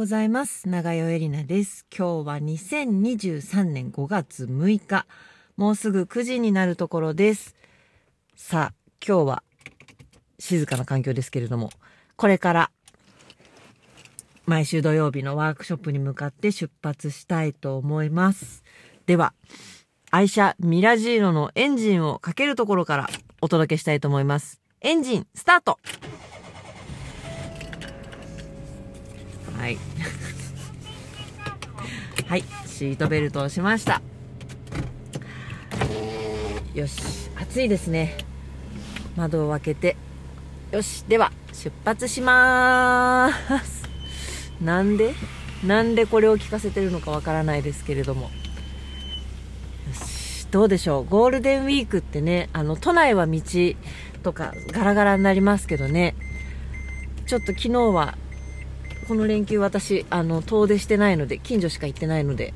ございます。長代エリナです。今日は2023年5月6日。もうすぐ9時になるところです。さあ、今日は静かな環境ですけれども、これから毎週土曜日のワークショップに向かって出発したいと思います。では、愛車ミラジーノのエンジンをかけるところからお届けしたいと思います。エンジン、スタートはい。はい、シートベルトをしました。よし、暑いですね。窓を開けて。よし、では、出発しまーす。なんで？なんでこれを聞かせてるのかわからないですけれども。よし、どうでしょう？ゴールデンウィークってね、あの、都内は道とかガラガラになりますけどね。ちょっと昨日はこの連休私、あの、遠出してないので、近所しか行ってないので、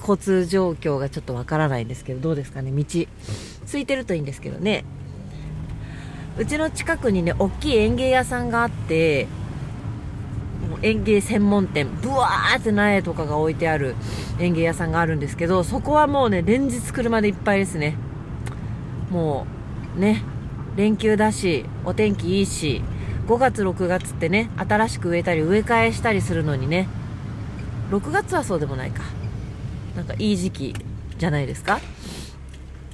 交通状況がちょっとわからないんですけど、どうですかね、道。空いてるといいんですけどね。うちの近くにね、大きい園芸屋さんがあって、園芸専門店、ブワーって苗とかが置いてある園芸屋さんがあるんですけど、そこはもうね、連日車でいっぱいですね。もう、ね、連休だし、お天気いいし、5月6月ってね新しく植えたり植え替えしたりするのにね。6月はそうでもないか。なんかいい時期じゃないですか。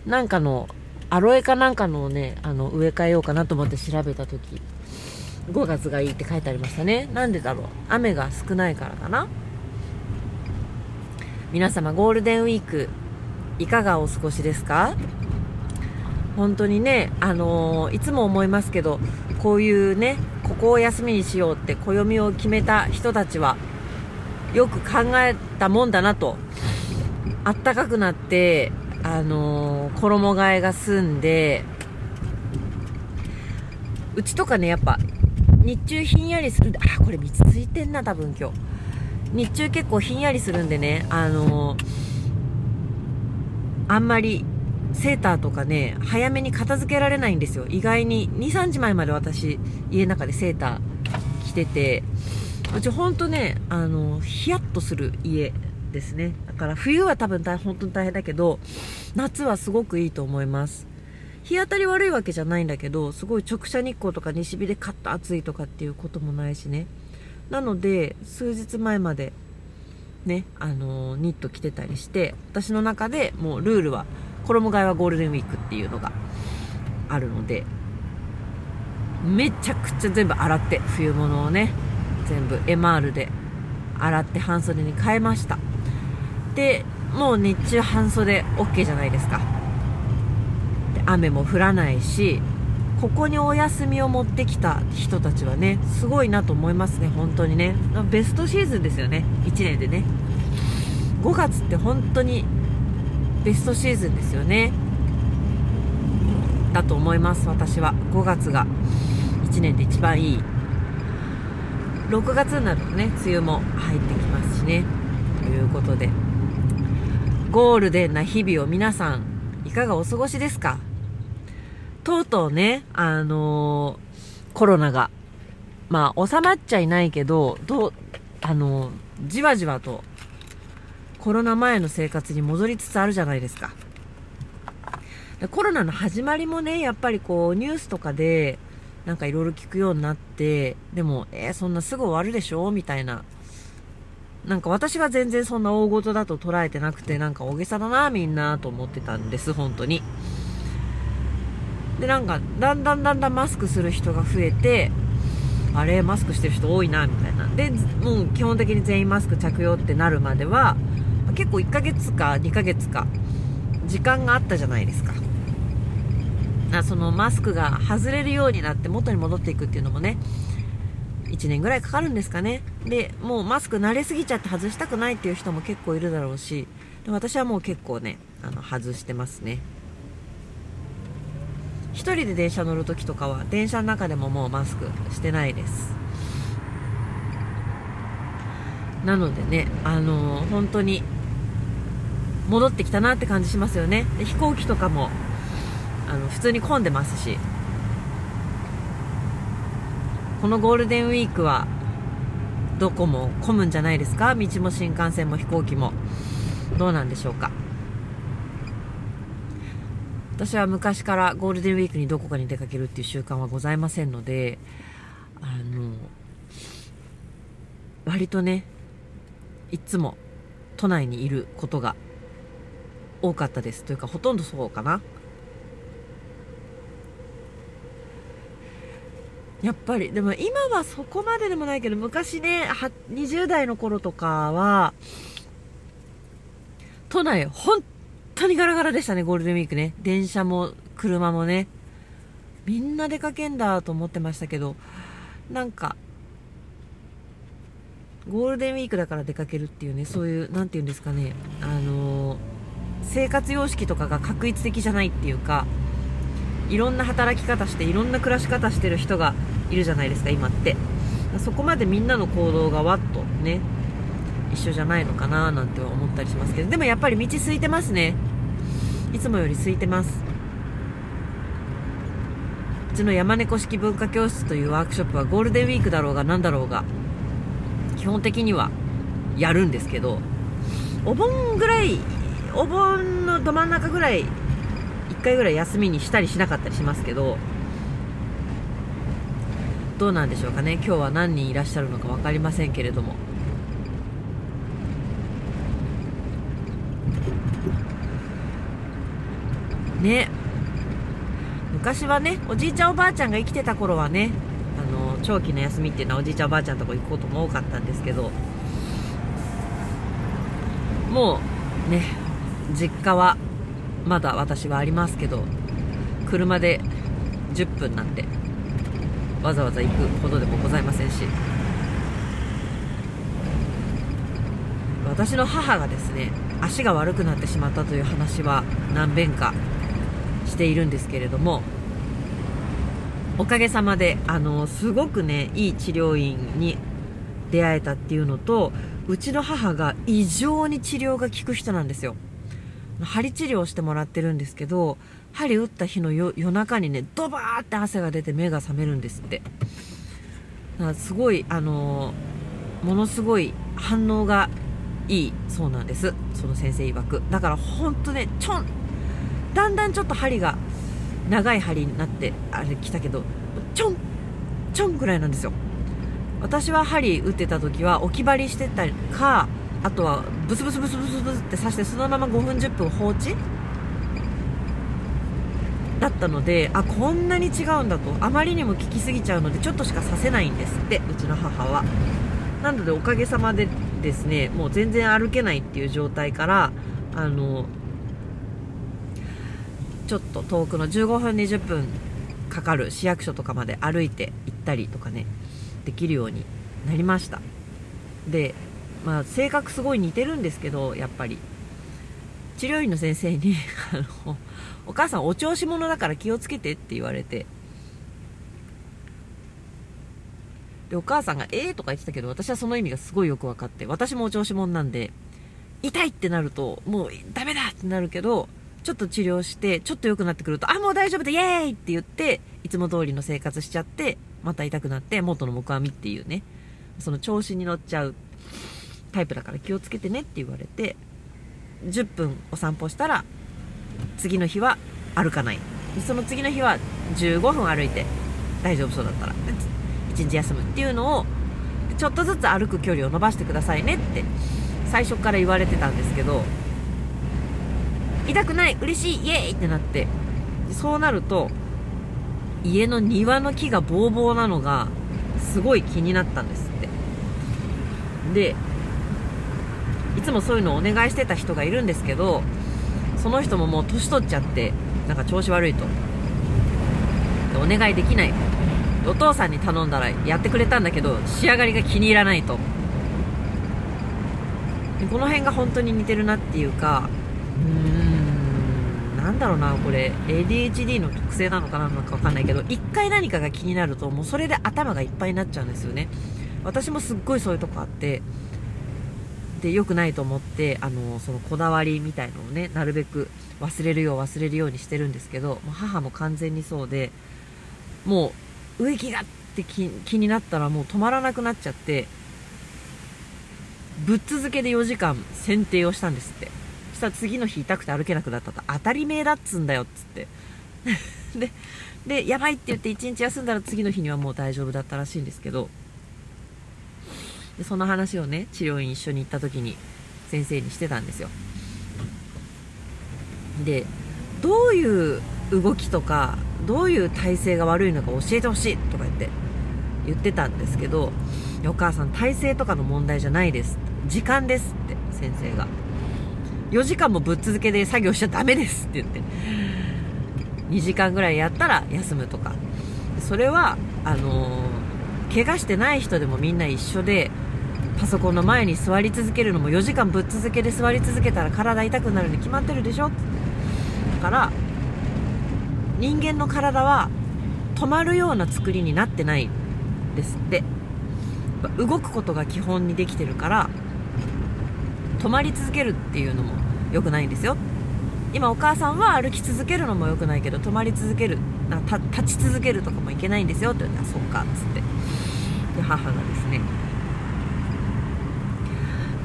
なんかのアロエかなんかのねあの植え替えようかなと思って調べた時5月がいいって書いてありましたね。なんでだろう。雨が少ないからかな。皆様ゴールデンウィークいかがお過ごしですか？本当にね、あのー、いつも思いますけど、こういうね、ここを休みにしようって暦を決めた人たちは、よく考えたもんだなと。あったかくなって、あのー、衣替えが済んで、うちとかね、やっぱ、日中ひんやりするんで、あ、これ道ついてんな、多分今日。日中結構ひんやりするんでね、あのー、あんまりセーターとかね、早めに片付けられないんですよ。意外に2、3時前まで私、家の中でセーター着てて、うちほんとね、あの、ヒヤッとする家ですね。だから冬は多分大本当に大変だけど、夏はすごくいいと思います。日当たり悪いわけじゃないんだけど、すごい直射日光とか西日でカッと暑いとかっていうこともないしね。なので、数日前までね、あのニット着てたりして、私の中でもうルールは衣替えはゴールデンウィークっていうのがあるのでめちゃくちゃ全部洗って冬物をね全部 MR で洗って半袖に変えました。でもう日中半袖 OK じゃないですか。で雨も降らないしここにお休みを持ってきた人たちはねすごいなと思いますね本当にね。ベストシーズンですよね1年でね。5月って本当にベストシーズンですよね。だと思います私は。5月が1年で一番いい。6月になるとね梅雨も入ってきますしね。ということで。ゴールデンな日々を皆さんいかがお過ごしですか？とうとうねあのー、コロナがまあ収まっちゃいないけどどうあのー、じわじわとコロナ前の生活に戻りつつあるじゃないですか。コロナの始まりもね、やっぱりこうニュースとかでなんかいろいろ聞くようになって、でも、えー、そんなすぐ終わるでしょ？みたいな。なんか私は全然そんな大事だと捉えてなくて、なんか大げさだな、みんなと思ってたんです、本当に。で、なんか、だんだんだんだんマスクする人が増えて、あれ、マスクしてる人多いな、みたいな。で、もう基本的に全員マスク着用ってなるまでは、結構1ヶ月か2ヶ月か時間があったじゃないですか。そのマスクが外れるようになって元に戻っていくっていうのもね1年ぐらいかかるんですかね。でもうマスク慣れすぎちゃって外したくないっていう人も結構いるだろうしで私はもう結構ねあの外してますね。1人で電車乗るときとかは電車の中でももうマスクしてないです。なのでねあのー、本当に戻ってきたなって感じしますよね。で飛行機とかもあの普通に混んでますし。このゴールデンウィークはどこも混むんじゃないですか？道も新幹線も飛行機も。どうなんでしょうか？私は昔からゴールデンウィークにどこかに出かけるっていう習慣はございませんのであの割とねいつも都内にいることが多かったですというかほとんどそうかな。やっぱりでも今はそこまででもないけど昔ね20代の頃とかは都内本当にガラガラでしたねゴールデンウィークね。電車も車もね。みんな出かけんだと思ってましたけどなんかゴールデンウィークだから出かけるっていうねそういう何て言うんですかねあのー、生活様式とかが確一的じゃないっていうかいろんな働き方していろんな暮らし方してる人がいるじゃないですか今って。そこまでみんなの行動がわっとね一緒じゃないのかななんて思ったりしますけどでもやっぱり道空いてますね。いつもより空いてます。うちの山猫式文化教室というワークショップはゴールデンウィークだろうが何だろうが基本的にはやるんですけどお盆ぐらいお盆のど真ん中ぐらい1回ぐらい休みにしたりしなかったりしますけどどうなんでしょうかね。今日は何人いらっしゃるのか分かりませんけれども。ね。昔はねおじいちゃんおばあちゃんが生きてた頃はねあの長期の休みっていうのはおじいちゃんおばあちゃんとこ行くことも多かったんですけどもうね実家はまだ私はありますけど車で10分なんてわざわざ行くほどでもございませんし。私の母がですね足が悪くなってしまったという話は何遍かしているんですけれどもおかげさまであのすごくねいい治療院に出会えたっていうのとうちの母が異常に治療が効く人なんですよ。針治療してもらってるんですけど針打った日の夜中にねドバーって汗が出て目が覚めるんですって。だからすごいあのものすごい反応がいいそうなんです。その先生曰く。だから本当ねちょんだんだんちょっと針が長い針になってあれ来たけどちょんちょんぐらいなんですよ。私は針打ってた時は置き針してたりかあとはブスブスブスブスブスって刺してそのまま5分10分放置？だったのであこんなに違うんだと。あまりにも効きすぎちゃうのでちょっとしか刺せないんですってうちの母は。なのでおかげさまでですねもう全然歩けないっていう状態からあのちょっと遠くの15分20分かかる市役所とかまで歩いて行ったりとかねできるようになりました。でまあ性格すごい似てるんですけどやっぱり。治療院の先生に あのお母さんお調子者だから気をつけてって言われて。でお母さんが「ええー」とか言ってたけど私はその意味がすごいよく分かって。私もお調子者なんで痛いってなるともうダメだってなるけどちょっと治療してちょっと良くなってくるとあもう大丈夫だイエーイって言っていつも通りの生活しちゃってまた痛くなって元の木阿弥っていうね。その調子に乗っちゃうタイプだから気をつけてねって言われて10分お散歩したら次の日は歩かない。その次の日は15分歩いて大丈夫そうだったら1日休むっていうのをちょっとずつ歩く距離を伸ばしてくださいねって最初から言われてたんですけど痛くない嬉しいイエーイってなってそうなると家の庭の木がボーボーなのがすごい気になったんですって。でつもそういうのをお願いしてた人がいるんですけどその人ももう年取っちゃってなんか調子悪いと。でお願いできない。お父さんに頼んだらやってくれたんだけど仕上がりが気に入らないと。この辺が本当に似てるなっていうかうーんなんだろうなこれ ADHD の特性なのかなのか分かんないけど一回何かが気になるともうそれで頭がいっぱいになっちゃうんですよね。私もすっごいそういうとこあってで良くないと思ってあのそのこだわりみたいのをねなるべく忘れるよう忘れるようにしてるんですけどもう母も完全にそうでもう植木がって気気になったらもう止まらなくなっちゃってぶっ続けで4時間剪定をしたんですって。そしたら次の日痛くて歩けなくなったと。当たり前だっつんだよっつって。ででやばいって言って1日休んだら次の日にはもう大丈夫だったらしいんですけどでその話をね治療院一緒に行った時に先生にしてたんですよ。でどういう動きとかどういう体勢が悪いのか教えてほしいとか言って言ってたんですけどお母さん体勢とかの問題じゃないです。時間ですって先生が。4時間もぶっ続けで作業しちゃダメですって言って2時間ぐらいやったら休むとか。それはあのー、怪我してない人でもみんな一緒でパソコンの前に座り続けるのも4時間ぶっ続けで座り続けたら体痛くなるに決まってるでしょ？だから人間の体は止まるような作りになってないですって。動くことが基本にできてるから止まり続けるっていうのも良くないんですよ。今お母さんは歩き続けるのも良くないけど止まり続けるな立ち続けるとかもいけないんですよって言ったらそうかっつって。で母がですね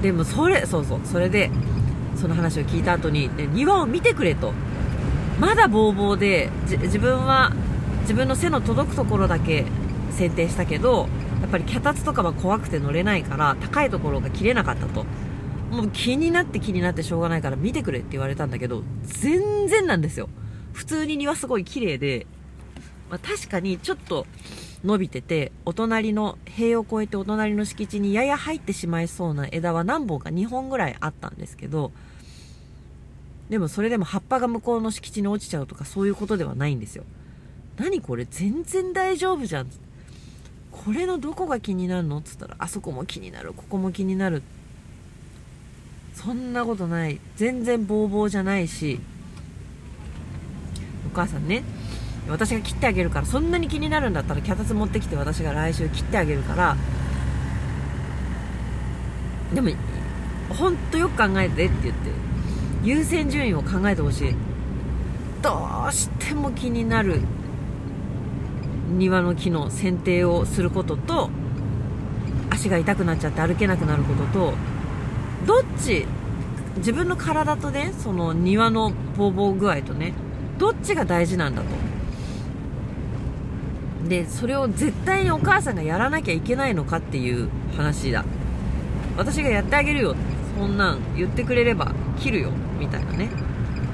でもそれそうそうそれでその話を聞いた後に庭を見てくれと。まだボーボーで自分は自分の背の届くところだけ剪定したけどやっぱり脚立とかは怖くて乗れないから高いところが切れなかったと。もう気になって気になってしょうがないから見てくれって言われたんだけど全然なんですよ。普通に庭すごい綺麗で、まあ、確かにちょっと伸びててお隣の塀を越えてお隣の敷地にやや入ってしまいそうな枝は何本か2本ぐらいあったんですけどでもそれでも葉っぱが向こうの敷地に落ちちゃうとかそういうことではないんですよ。何これ全然大丈夫じゃん。これのどこが気になるのっつったらあそこも気になるここも気になる。そんなことない。全然ボーボーじゃないし。お母さんね私が切ってあげるからそんなに気になるんだったら脚立持ってきて私が来週切ってあげるから。でも本当よく考えてって言って。優先順位を考えてほしい。どうしても気になる庭の木の剪定をすることと足が痛くなっちゃって歩けなくなることとどっち自分の体とねその庭のボーボー具合とねどっちが大事なんだと。でそれを絶対にお母さんがやらなきゃいけないのかっていう話だ。私がやってあげるよ。そんなん言ってくれれば切るよ。みたいなね。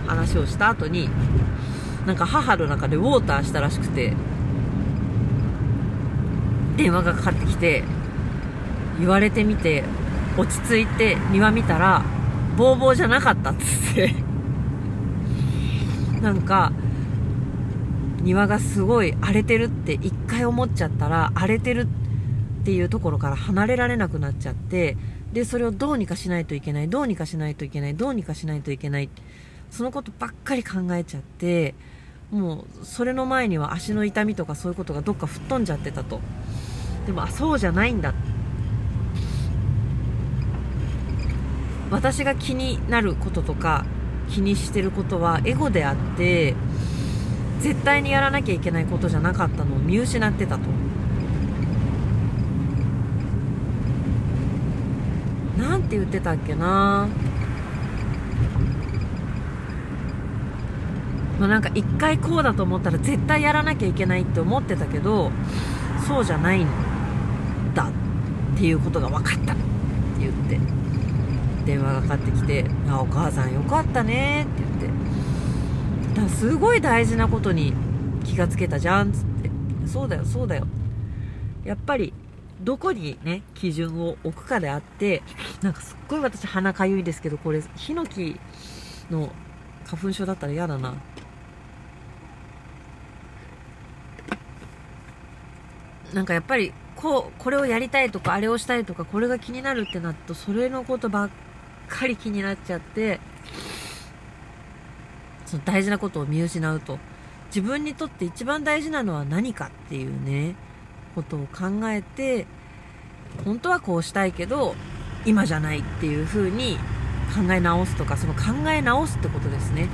話をした後になんか母の中でウォーターしたらしくて電話がかかってきて言われてみて落ち着いて庭見たらボーボーじゃなかったっつって。なんか庭がすごい荒れてるって一回思っちゃったら荒れてるっていうところから離れられなくなっちゃってでそれをどうにかしないといけないどうにかしないといけないどうにかしないといけないそのことばっかり考えちゃってもうそれの前には足の痛みとかそういうことがどっか吹っ飛んじゃってたと。でもあそうじゃないんだ。私が気になることとか気にしてることはエゴであって絶対にやらなきゃいけないことじゃなかったのを見失ってたと。なんて言ってたっけな。まあ、なんか一回こうだと思ったら絶対やらなきゃいけないって思ってたけどそうじゃないんだっていうことが分かったって言って電話がかかってきて「あお母さんよかったね」って言って。だすごい大事なことに気がつけたじゃんつって。そうだよそうだよ。やっぱりどこにね基準を置くかであってなんかすっごい私鼻かゆいですけどこれヒノキの花粉症だったら嫌だな。なんかやっぱりこうこれをやりたいとかあれをしたいとかこれが気になるってなるとそれのことばっかり気になっちゃってその大事なことを見失うと自分にとって一番大事なのは何かっていうねことを考えて本当はこうしたいけど今じゃないっていう風に考え直すとかその考え直すってことですね。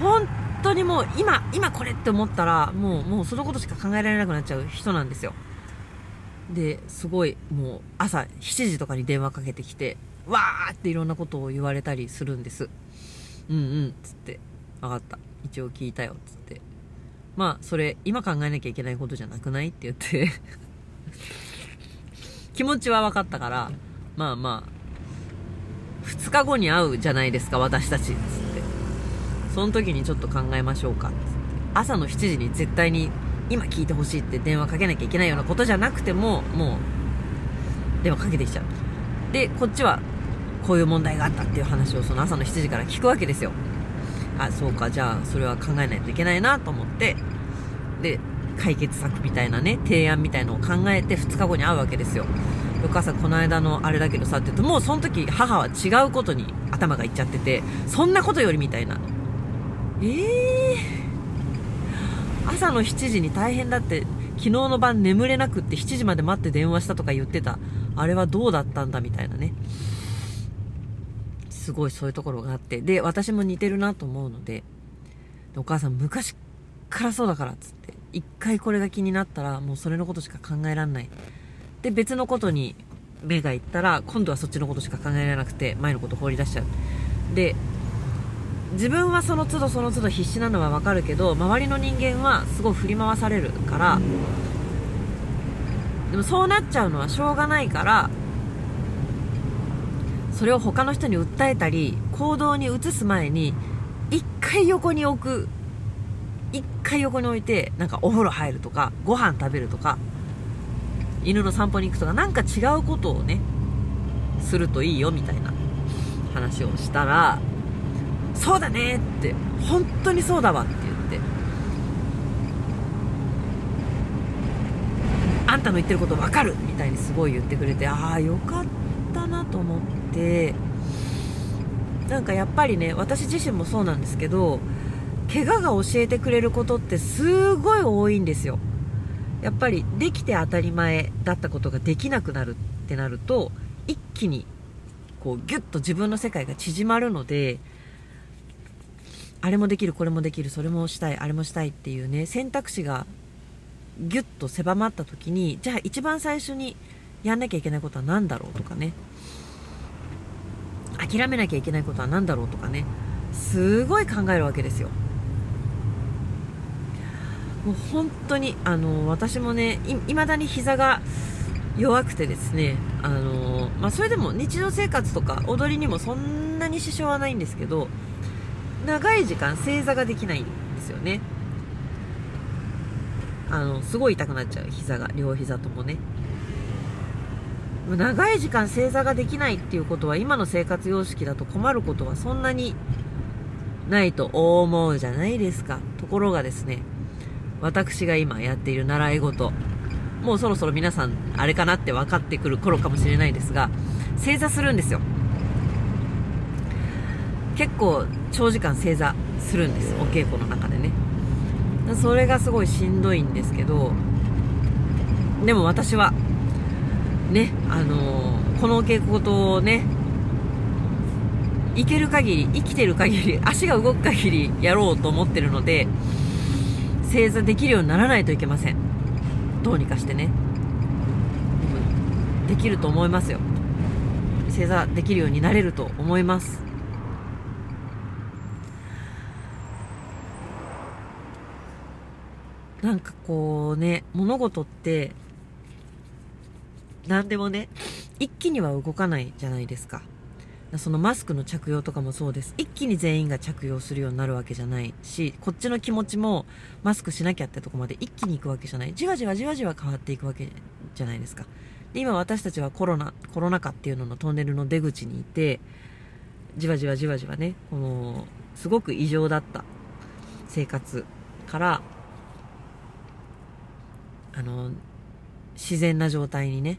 本当にもう今今これって思ったらもうもうそのことしか考えられなくなっちゃう人なんですよ。ですごいもう朝7時とかに電話かけてきてわーっていろんなことを言われたりするんです。うんうん。つって。分かった。一応聞いたよ。つって。まあそれ今考えなきゃいけないことじゃなくない？って言って。気持ちは分かったからまあまあ2日後に会うじゃないですか私たち。つって。その時にちょっと考えましょうか。つって。朝の7時に絶対に今聞いてほしいって電話かけなきゃいけないようなことじゃなくてももう電話かけてきちゃう。でこっちはこういう問題があったっていう話をその朝の7時から聞くわけですよ。あそうか。じゃあそれは考えないといけないなと思って。で解決策みたいなね提案みたいのを考えて2日後に会うわけですよ。お母さんこの間のあれだけどさって言うともうその時母は違うことに頭がいっちゃっててそんなことよりみたいな。ええー、朝の7時に大変だって昨日の晩眠れなくって7時まで待って電話したとか言ってた。あれはどうだったんだみたいなね。すごいそういうところがあって、で、私も似てるなと思うので、お母さん昔からそうだからっつって、一回これが気になったらもうそれのことしか考えられない。で、別のことに目がいったら、今度はそっちのことしか考えられなくて、前のこと放り出しちゃう。で、自分はその都度その都度必死なのはわかるけど、周りの人間はすごい振り回されるから、でもそうなっちゃうのはしょうがないから、それを他の人に訴えたり行動に移す前に一回横に置く。一回横に置いてなんかお風呂入るとかご飯食べるとか犬の散歩に行くとかなんか違うことをねするといいよみたいな話をしたらそうだねって本当にそうだわって言ってあんたの言ってること分かるみたいにすごい言ってくれてああよかったなと思って。てなんかやっぱりね私自身もそうなんですけど怪我が教えてくれることってすごい多いんですよ。やっぱりできて当たり前だったことができなくなるってなると一気にこうギュッと自分の世界が縮まるのであれもできるこれもできるそれもしたいあれもしたいっていうね選択肢がギュッと狭まった時にじゃあ一番最初にやんなきゃいけないことは何だろうとかね。諦めなきゃいけないことは何だろうとかね。すごい考えるわけですよ。もう本当にあの私もねいまだに膝が弱くてですねあの、まあ、それでも日常生活とか踊りにもそんなに支障はないんですけど長い時間正座ができないんですよね。あのすごい痛くなっちゃう。膝が両膝ともね。長い時間正座ができないっていうことは今の生活様式だと困ることはそんなにないと思うじゃないですか。ところがですね私が今やっている習い事。もうそろそろ皆さんあれかなって分かってくる頃かもしれないですが正座するんですよ。結構長時間正座するんですお稽古の中でね。それがすごいしんどいんですけどでも私はね、あのー、この稽古事をね、行ける限り、生きてる限り、足が動く限りやろうと思ってるので、正座できるようにならないといけません。どうにかしてね。できると思いますよ。正座できるようになれると思います。なんかこうね、物事って何でもね一気には動かないじゃないですか。そのマスクの着用とかもそうです。一気に全員が着用するようになるわけじゃないしこっちの気持ちもマスクしなきゃってとこまで一気に行くわけじゃない。じわじわじわじわ変わっていくわけじゃないですか。で今私たちはコロナコロナ禍っていうののトンネルの出口にいてじわじわじわじわねこのすごく異常だった生活からあの自然な状態にね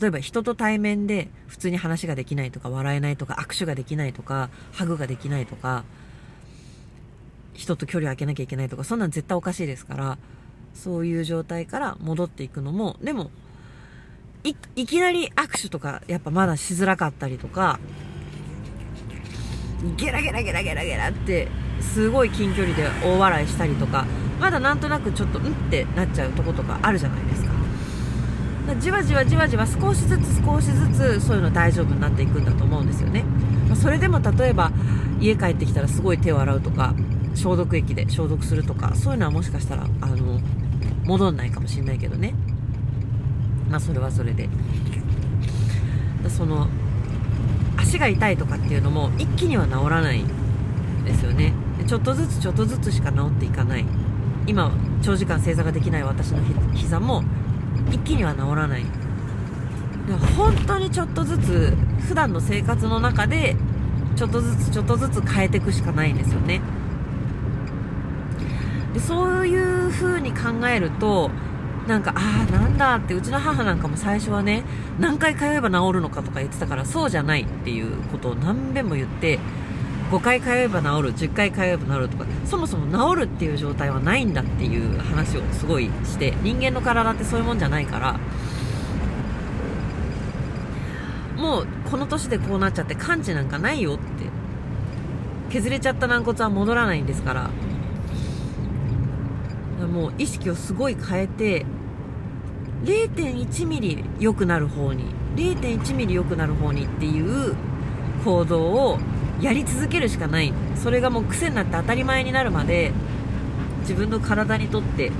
例えば人と対面で普通に話ができないとか笑えないとか握手ができないとかハグができないとか人と距離を空けなきゃいけないとかそんなん絶対おかしいですからそういう状態から戻っていくのもでもいいきなり握手とかやっぱまだしづらかったりとかゲラゲラゲラゲラゲラってすごい近距離で大笑いしたりとかまだなんとなくちょっとうんってなっちゃうとことかあるじゃないですか。じわじわじわじわ少しずつ少しずつそういうの大丈夫になっていくんだと思うんですよね、まあ、それでも例えば家帰ってきたらすごい手を洗うとか消毒液で消毒するとかそういうのはもしかしたらあの戻んないかもしれないけどね。まあそれはそれで。その足が痛いとかっていうのも一気には治らないですよね。ちょっとずつちょっとずつしか治っていかない。今長時間正座ができない私の膝も一気には治らない。本当にちょっとずつ普段の生活の中でちょっとずつちょっとずつ変えていくしかないんですよね。でそういう風に考えるとなんかああなんだってうちの母なんかも最初はね何回通えば治るのかとか言ってたからそうじゃないっていうことを何遍も言って5回通えば治る10回通えば治るとかそもそも治るっていう状態はないんだっていう話をすごいして人間の体ってそういうもんじゃないからもうこの年でこうなっちゃって完治なんかないよって削れちゃった軟骨は戻らないんですからもう意識をすごい変えて0.1ミリ良くなる方に0.1ミリ良くなる方にっていう行動をやり続けるしかない。それがもう癖になって当たり前になるまで自分の体にとって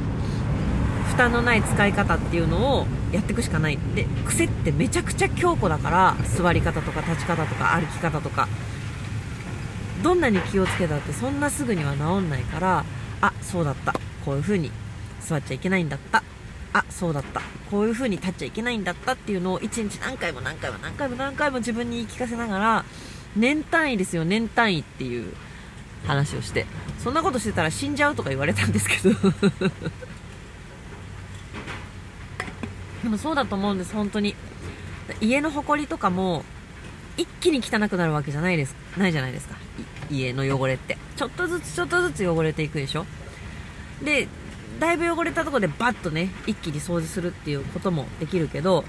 負担のない使い方っていうのをやっていくしかない。で癖ってめちゃくちゃ強固だから座り方とか立ち方とか歩き方とか。どんなに気をつけたってそんなすぐには治んないからあそうだった。こういう風に座っちゃいけないんだった。あそうだった。こういう風に立っちゃいけないんだったっていうのを一日何回も何回も何回も何回も自分に言い聞かせながら年単位ですよ年単位っていう話をして。そんなことしてたら死んじゃうとか言われたんですけど。でもそうだと思うんです本当に。家の埃とかも一気に汚くなるわけじゃないですないじゃないですか。家の汚れって。ちょっとずつちょっとずつ汚れていくでしょ。でだいぶ汚れたところでバッとね一気に掃除するっていうこともできるけど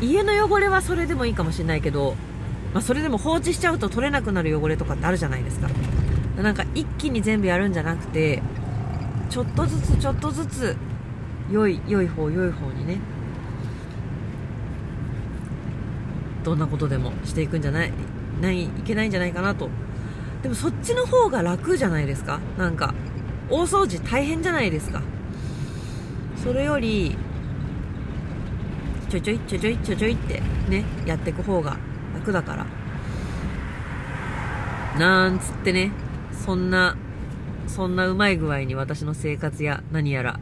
家の汚れはそれでもいいかもしれないけどまあ、それでも放置しちゃうと取れなくなる汚れとかってあるじゃないですか。なんか一気に全部やるんじゃなくてちょっとずつちょっとずつ良い良い方良い方にね。どんなことでもしていくんじゃないないいけないんじゃないかなと。でもそっちの方が楽じゃないですか。なんか大掃除大変じゃないですか。それよりちょいちょいちょいちょいちょちょいってねやっていく方が楽だから。なんつってね。そんなそんなうまい具合に私の生活や何やら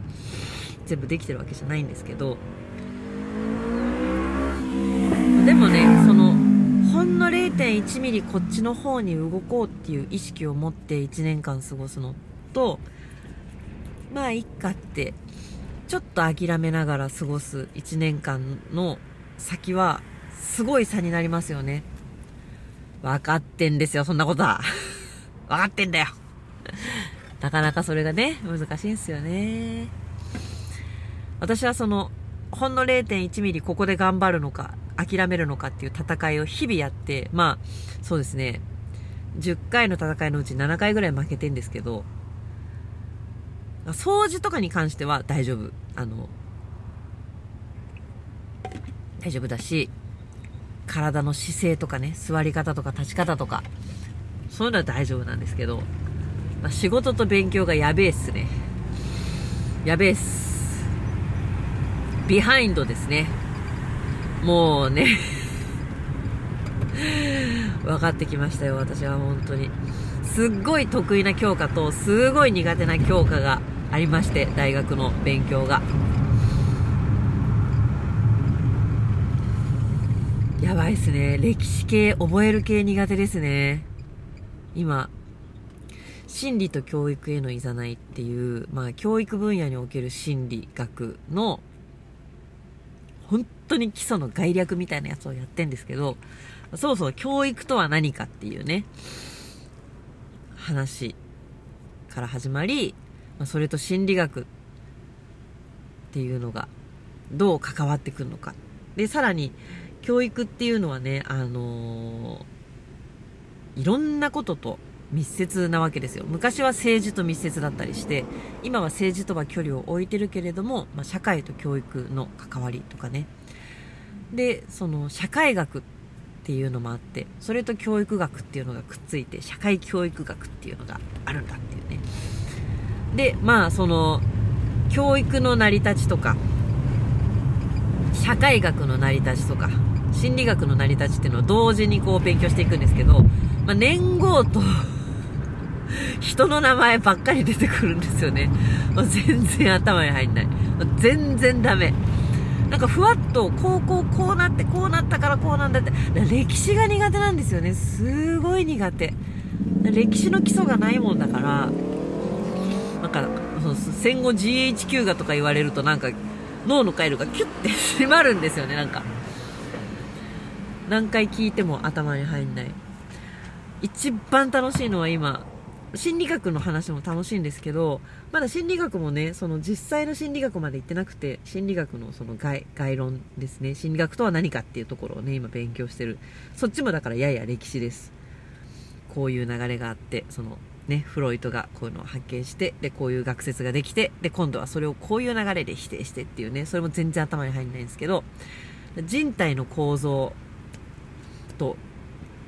全部できてるわけじゃないんですけど。でもねそのほんの0.1ミリこっちの方に動こうっていう意識を持って1年間過ごすのとまあいっかってちょっと諦めながら過ごす1年間の先はすごい差になりますよね。分かってんですよ、そんなことは。分かってんだよ。なかなかそれがね、難しいんですよね。私はその、ほんの0.1ミリここで頑張るのか、諦めるのかっていう戦いを日々やって、まあ、そうですね、10回の戦いのうち7回ぐらい負けてんですけど、掃除とかに関しては大丈夫。あの、大丈夫だし、体の姿勢とかね、座り方とか立ち方とか、そういうのは大丈夫なんですけど、まあ、仕事と勉強がやべえっすね。やべえっす。ビハインドですね。もうね 分かってきましたよ、私は本当に。すっごい得意な教科と、すごい苦手な教科がありまして、大学の勉強が。やばいっすね。歴史系、覚える系苦手ですね。今、心理と教育へのいざないっていう、まあ、教育分野における心理学の、本当に基礎の概略みたいなやつをやってんですけど、そもそも教育とは何かっていうね、話から始まり、まあ、それと心理学っていうのがどう関わってくるのか。で、さらに、教育っていうのはね、あのー、いろんなことと密接なわけですよ。昔は政治と密接だったりして今は政治とは距離を置いてるけれども、まあ、社会と教育の関わりとかね。でその社会学っていうのもあってそれと教育学っていうのがくっついて社会教育学っていうのがあるんだっていうね。でまあその教育の成り立ちとか社会学の成り立ちとか心理学の成り立ちっていうのを同時にこう勉強していくんですけど、まあ、年号と 人の名前ばっかり出てくるんですよね。もう全然頭に入んない。全然ダメ。なんかふわっと、こうこうこうなって、こうなったからこうなんだって、歴史が苦手なんですよね。すごい苦手。歴史の基礎がないもんだから、なんか、戦後 GHQ がとか言われるとなんか、脳の回路がキュッて 締まるんですよね、なんか。何回聞いても頭に入んない。一番楽しいのは今、心理学の話も楽しいんですけど、まだ心理学もね、その実際の心理学まで行ってなくて、心理学のその概概論ですね、心理学とは何かっていうところをね、今勉強してる。そっちもだからやや歴史です。こういう流れがあって、そのね、フロイトがこういうのを発見して、で、こういう学説ができて、で、今度はそれをこういう流れで否定してっていうね、それも全然頭に入んないんですけど、人体の構造と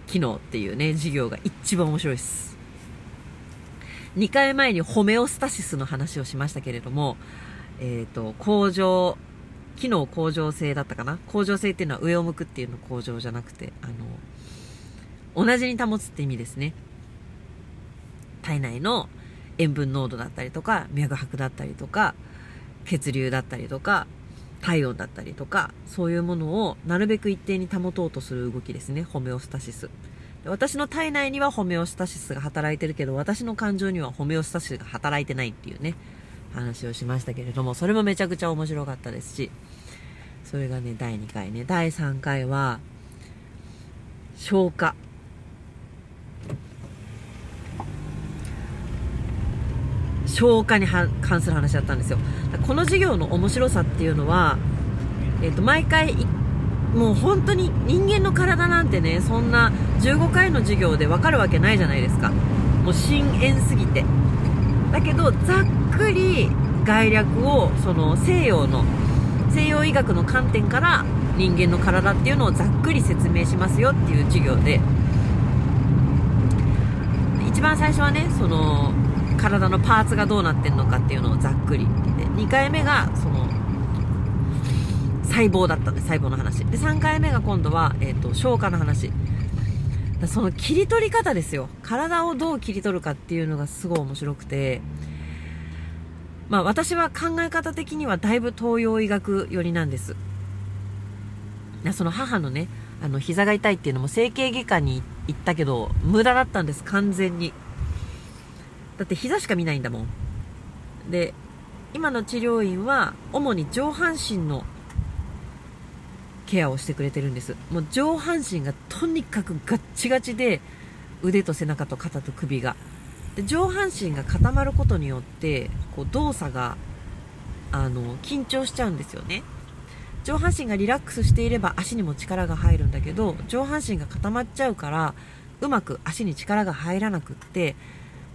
機能っていうね、授業が一番面白いです。2回前にホメオスタシスの話をしましたけれども、えっ、ー、と、向上、機能向上性だったかな？向上性っていうのは上を向くっていうの向上じゃなくて、あの、同じに保つって意味ですね。体内の塩分濃度だったりとか、脈拍だったりとか、血流だったりとか、体温だったりとか、そういうものをなるべく一定に保とうとする動きですね。ホメオスタシス。私の体内にはホメオスタシスが働いてるけど、私の感情にはホメオスタシスが働いてないっていうね、話をしましたけれども、それもめちゃくちゃ面白かったですし、それがね、第2回ね。第3回は、消化。消化に関する話だったんですよ。この授業の面白さっていうのは、え、ー、と、毎回もう本当に人間の体なんてね、そんな15回の授業でわかるわけないじゃないですか。もう深淵すぎて。だけど、ざっくり概略を、その西洋の、西洋医学の観点から人間の体っていうのをざっくり説明しますよっていう授業で、一番最初はね、その、体のパーツがどうなってんのかっていうのをざっくり。で、2回目が、その、細胞だったんで細胞の話。で、3回目が今度は、えっ、ー、と、消化の話。その切り取り方ですよ。体をどう切り取るかっていうのがすごい面白くて、まあ私は考え方的にはだいぶ東洋医学寄りなんです。その母のね、あの膝が痛いっていうのも整形外科に行ったけど、無駄だったんです、完全に。だって膝しか見ないんだもん。で、今の治療院は主に上半身のケアをしてくれてるんです。もう上半身がとにかくガッチガチで腕と背中と肩と首が。で上半身が固まることによってこう動作があの緊張しちゃうんですよね。上半身がリラックスしていれば足にも力が入るんだけど上半身が固まっちゃうからうまく足に力が入らなくって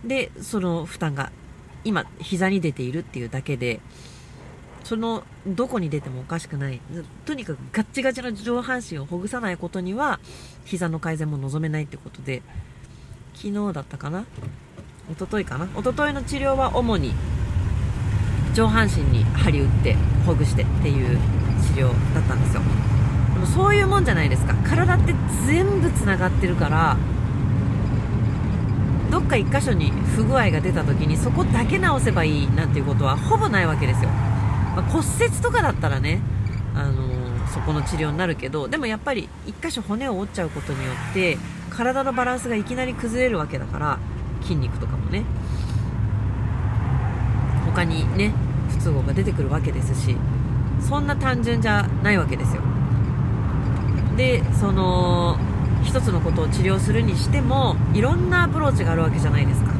でその負担が今膝に出ているっていうだけでそのどこに出てもおかしくない。とにかくガッチガチの上半身をほぐさないことには膝の改善も望めないってことで昨日だったかな？一昨日かな？一昨日の治療は主に上半身に針打ってほぐしてっていう治療だったんですよ。でもそういうもんじゃないですか。体って全部つながってるからどっか1箇所に不具合が出た時にそこだけ直せばいいなんていうことはほぼないわけですよ。まあ、骨折とかだったらね、あのー、そこの治療になるけどでもやっぱり1箇所骨を折っちゃうことによって体のバランスがいきなり崩れるわけだから筋肉とかもね。他にね不都合が出てくるわけですしそんな単純じゃないわけですよ。でその一つのことを治療するにしてもいろんなアプローチがあるわけじゃないですか。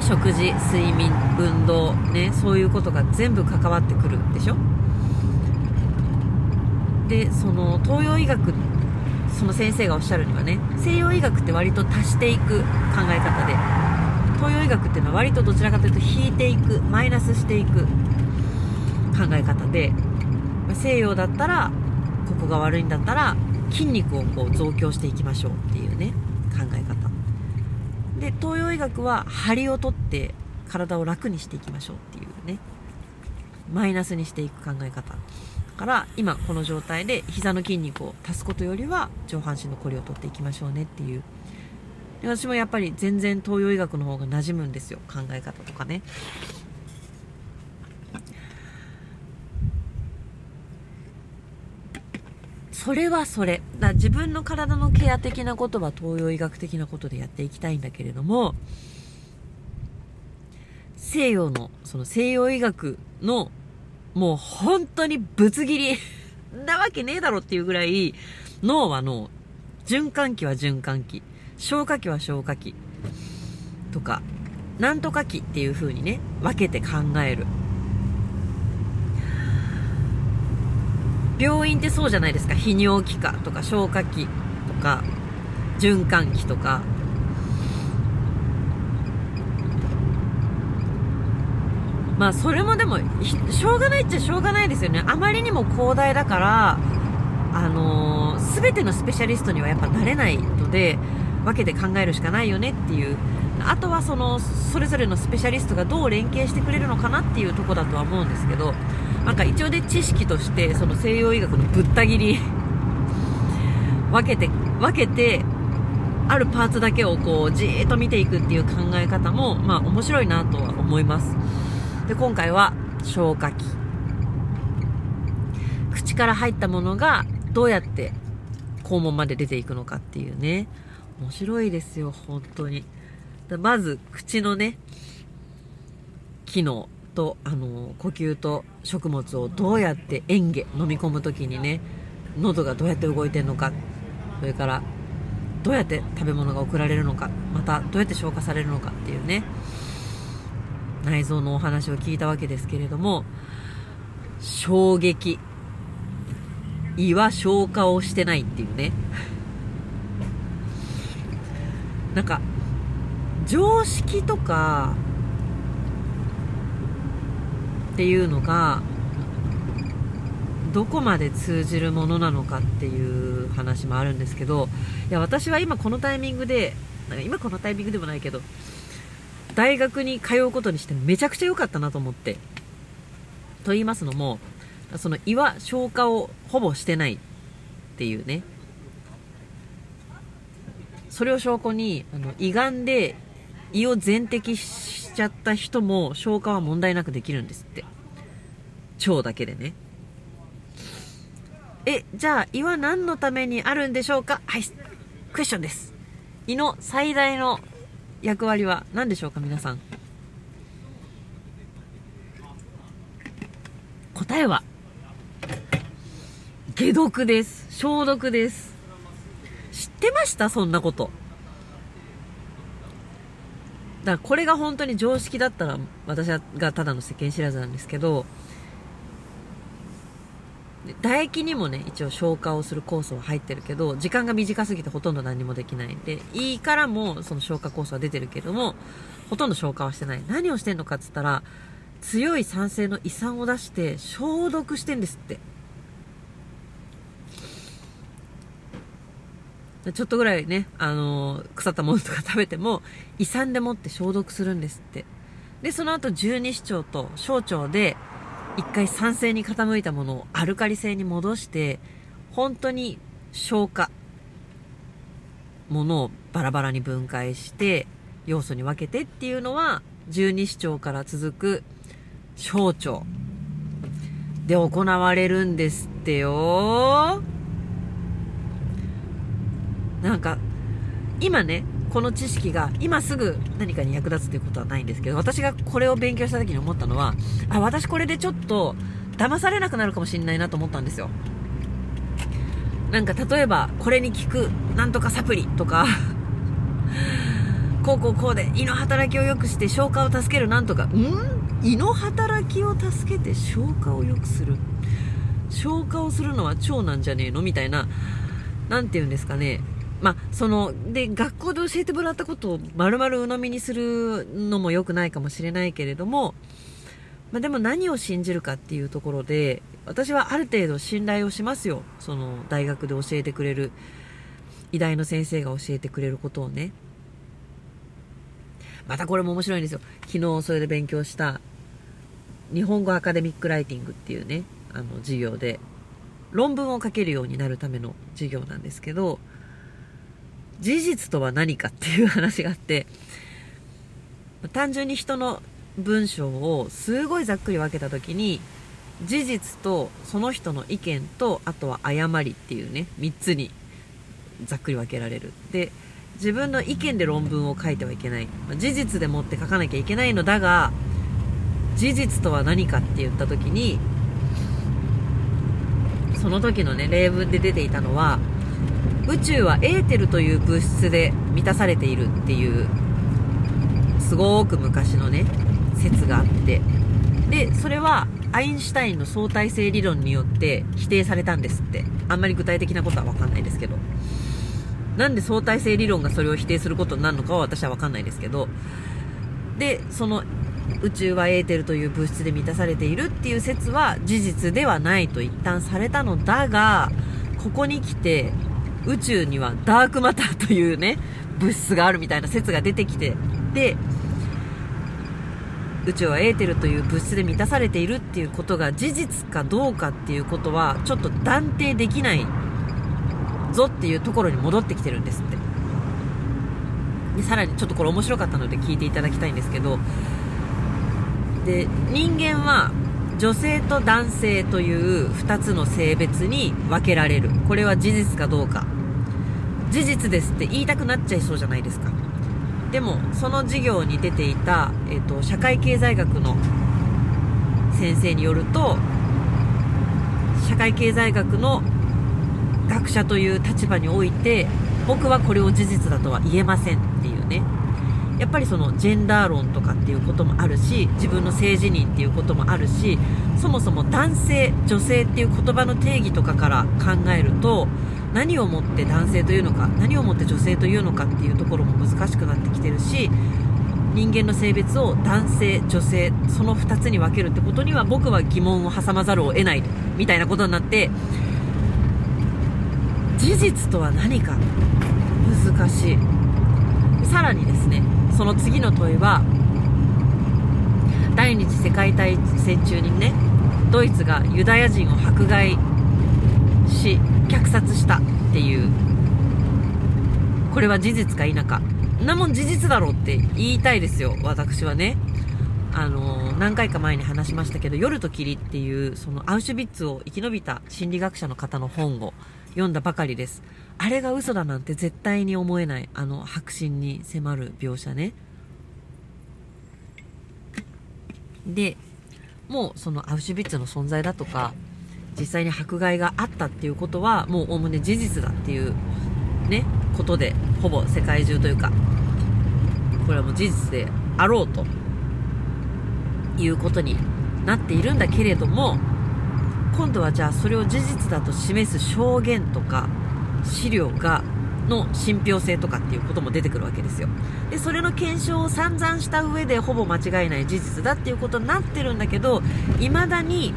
食事睡眠運動ねそういうことが全部関わってくるでしょ？でその東洋医学その先生がおっしゃるにはね西洋医学って割と足していく考え方で東洋医学っていうのは割とどちらかというと引いていくマイナスしていく考え方で西洋だったらここが悪いんだったら筋肉をこう増強していきましょうっていうね考え方。で東洋医学は張りを取って体を楽にしていきましょうっていうねマイナスにしていく考え方。だから今この状態で膝の筋肉を足すことよりは上半身のこりを取っていきましょうねっていう。で私もやっぱり全然東洋医学の方が馴染むんですよ考え方とかね。それはそれ。だ自分の体のケア的なことは東洋医学的なことでやっていきたいんだけれども西洋のその西洋医学のもう本当にぶつ切り なわけねえだろっていうぐらい脳は脳循環器は循環器消化器は消化器とかなんとか器っていう風にね分けて考える。病院ってそうじゃないですか。泌尿器科とか消化器とか循環器とか。まあそれもでもしょうがないっちゃしょうがないですよね。あまりにも広大だからあのー、全てのスペシャリストにはやっぱなれないので分けて考えるしかないよねっていう。あとはそのそれぞれのスペシャリストがどう連携してくれるのかなっていうとこだとは思うんですけどなんか一応で知識としてその西洋医学のぶった切り 分けて分けてあるパーツだけをこうじーっと見ていくっていう考え方もまあ面白いなとは思います。で今回は消化器。口から入ったものがどうやって肛門まで出ていくのかっていうね。面白いですよ本当に。まず口のね機能。とあの呼吸と食物をどうやって嚥下飲み込む時にね喉がどうやって動いてるのかそれからどうやって食べ物が送られるのかまたどうやって消化されるのかっていうね内臓のお話を聞いたわけですけれども衝撃。胃は消化をしてないっていうね。なんか常識とかっていうのがどこまで通じるものなのかっていう話もあるんですけどいや私は今このタイミングでなんか今このタイミングでもないけど大学に通うことにしてめちゃくちゃ良かったなと思ってと言いますのもその胃は消化をほぼしてないっていうね。それを証拠にあの胃がんで胃を全摘しちゃった人も消化は問題なくできるんですって。腸だけでね。えじゃあ胃は何のためにあるんでしょうか？はいクエスチョンです。胃の最大の役割は何でしょうか？皆さん。答えは解毒です。消毒です。知ってました？そんなこと。だからこれが本当に常識だったら私がただの世間知らずなんですけど唾液にもね一応消化をする酵素は入ってるけど時間が短すぎてほとんど何もできないんで胃からもその消化酵素は出てるけどもほとんど消化はしてない。何をしてんのかっつったら強い酸性の胃酸を出して消毒してんですって。ちょっとぐらいね、あのー、腐ったものとか食べても、胃酸でもって消毒するんですって。で、その後十二指腸と小腸で、一回酸性に傾いたものをアルカリ性に戻して、本当に消化、ものをバラバラに分解して、要素に分けてっていうのは、十二指腸から続く小腸で行われるんですってよなんか今ねこの知識が今すぐ何かに役立つということはないんですけど私がこれを勉強した時に思ったのはあ私これでちょっと騙されなくなるかもしれないなと思ったんですよ。なんか例えばこれに効くなんとかサプリとかこうこうこうで胃の働きを良くして消化を助けるなんとかん？胃の働きを助けて消化を良くする。消化をするのは腸なんじゃねえの？みたいな何て言うんですかね。まあ、そので学校で教えてもらったことを丸々鵜呑みにするのも良くないかもしれないけれども、まあ、でも何を信じるかっていうところで私はある程度信頼をしますよ。その大学で教えてくれる偉大の先生が教えてくれることをね。またこれも面白いんですよ。昨日それで勉強した日本語アカデミックライティングっていうねあの授業で論文を書けるようになるための授業なんですけど事実とは何かっていう話があって単純に人の文章をすごいざっくり分けた時に事実とその人の意見とあとは誤りっていうね3つにざっくり分けられる。で自分の意見で論文を書いてはいけない。事実でもって書かなきゃいけないのだが事実とは何かって言った時にその時のね例文で出ていたのは宇宙はエーテルという物質で満たされているっていうすごく昔のね説があって。でそれはアインシュタインの相対性理論によって否定されたんですって。あんまり具体的なことは分かんないですけど。なんで相対性理論がそれを否定することになるのかは私は分かんないですけど。でその宇宙はエーテルという物質で満たされているっていう説は事実ではないと一旦されたのだがここに来て宇宙にはダークマターというね物質があるみたいな説が出てきてで宇宙はエーテルという物質で満たされているっていうことが事実かどうかっていうことはちょっと断定できないぞっていうところに戻ってきてるんですって。でさらにちょっとこれ面白かったので聞いていただきたいんですけど。で人間は女性と男性という2つの性別に分けられる。これは事実かどうか。事実ですって言いたくなっちゃいそうじゃないですか。でもその授業に出ていた、えーと、社会経済学の先生によると社会経済学の学者という立場において僕はこれを事実だとは言えませんっていうね。やっぱりそのジェンダー論とかっていうこともあるし自分の性自認っていうこともあるしそもそも男性女性っていう言葉の定義とかから考えると何をもって男性というのか何をもって女性というのかっていうところも難しくなってきてるし人間の性別を男性女性その2つに分けるってことには僕は疑問を挟まざるを得ないみたいなことになって事実とは何か？難しい。さらにですねその次の問いは第二次世界大戦中にねドイツがユダヤ人を迫害し虐殺したっていう。これは事実か否か。なもん事実だろうって言いたいですよ私はね。あの何回か前に話しましたけど「夜と霧」っていうそのアウシュビッツを生き延びた心理学者の方の本を読んだばかりです。あれが嘘だなんて絶対に思えないあの白真に迫る描写ね。でもうそのアウシュビッツの存在だとか実際に迫害があったっていうことはもうおおむね事実だっていうねことでほぼ世界中というかこれはもう事実であろうということになっているんだけれども今度はじゃあそれを事実だと示す証言とか資料がの信憑性とかっていうことも出てくるわけですよ。でそれの検証を散々した上でほぼ間違いない事実だっていうことになってるんだけど未だに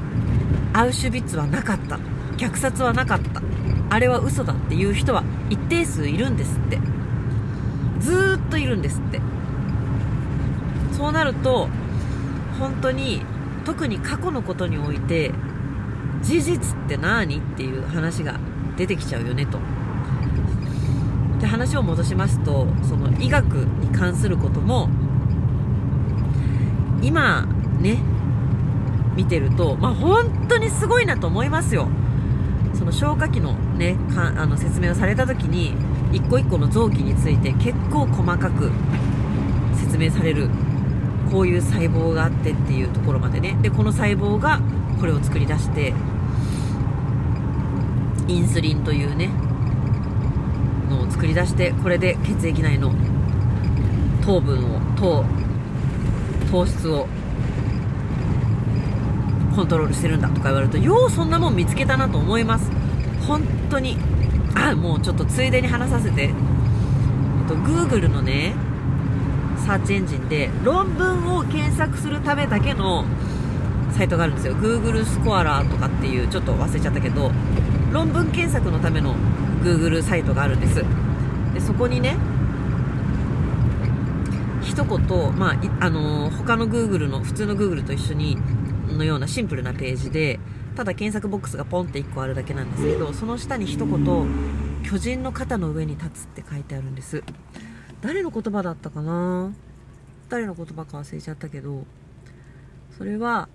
アウシュビッツはなかった虐殺はなかった。あれは嘘だっていう人は一定数いるんですって。ずっといるんですって。そうなると本当に特に過去のことにおいて事実って何？っていう話が出てきちゃうよねと。で話を戻しますとその医学に関することも今ね見てると、まあ、本当にすごいなと思いますよ。その消化器の,、ね、かあの説明をされた時に一個一個の臓器について結構細かく説明されるこういう細胞があってっていうところまでね。でこの細胞がこれを作り出してインスリンというねのを作り出してこれで血液内の糖分を糖糖質をコントロールしてるんだとか言われるとようそんなもん見つけたなと思います。本当に。あもうちょっとついでに話させて、えっと、Google のねサーチエンジンで論文を検索するためだけのサイトがあるんですよ。Google スコアラーとかっていうちょっと忘れちゃったけど論文検索のための Google サイトがあるんです。でそこにね一言、まあ、あの、他の Google の普通の Google と一緒にのようなシンプルなページでただ検索ボックスがポンって1個あるだけなんですけどその下に一言「巨人の肩の上に立つ」って書いてあるんです。誰の言葉だったかな？誰の言葉か忘れちゃったけどそれは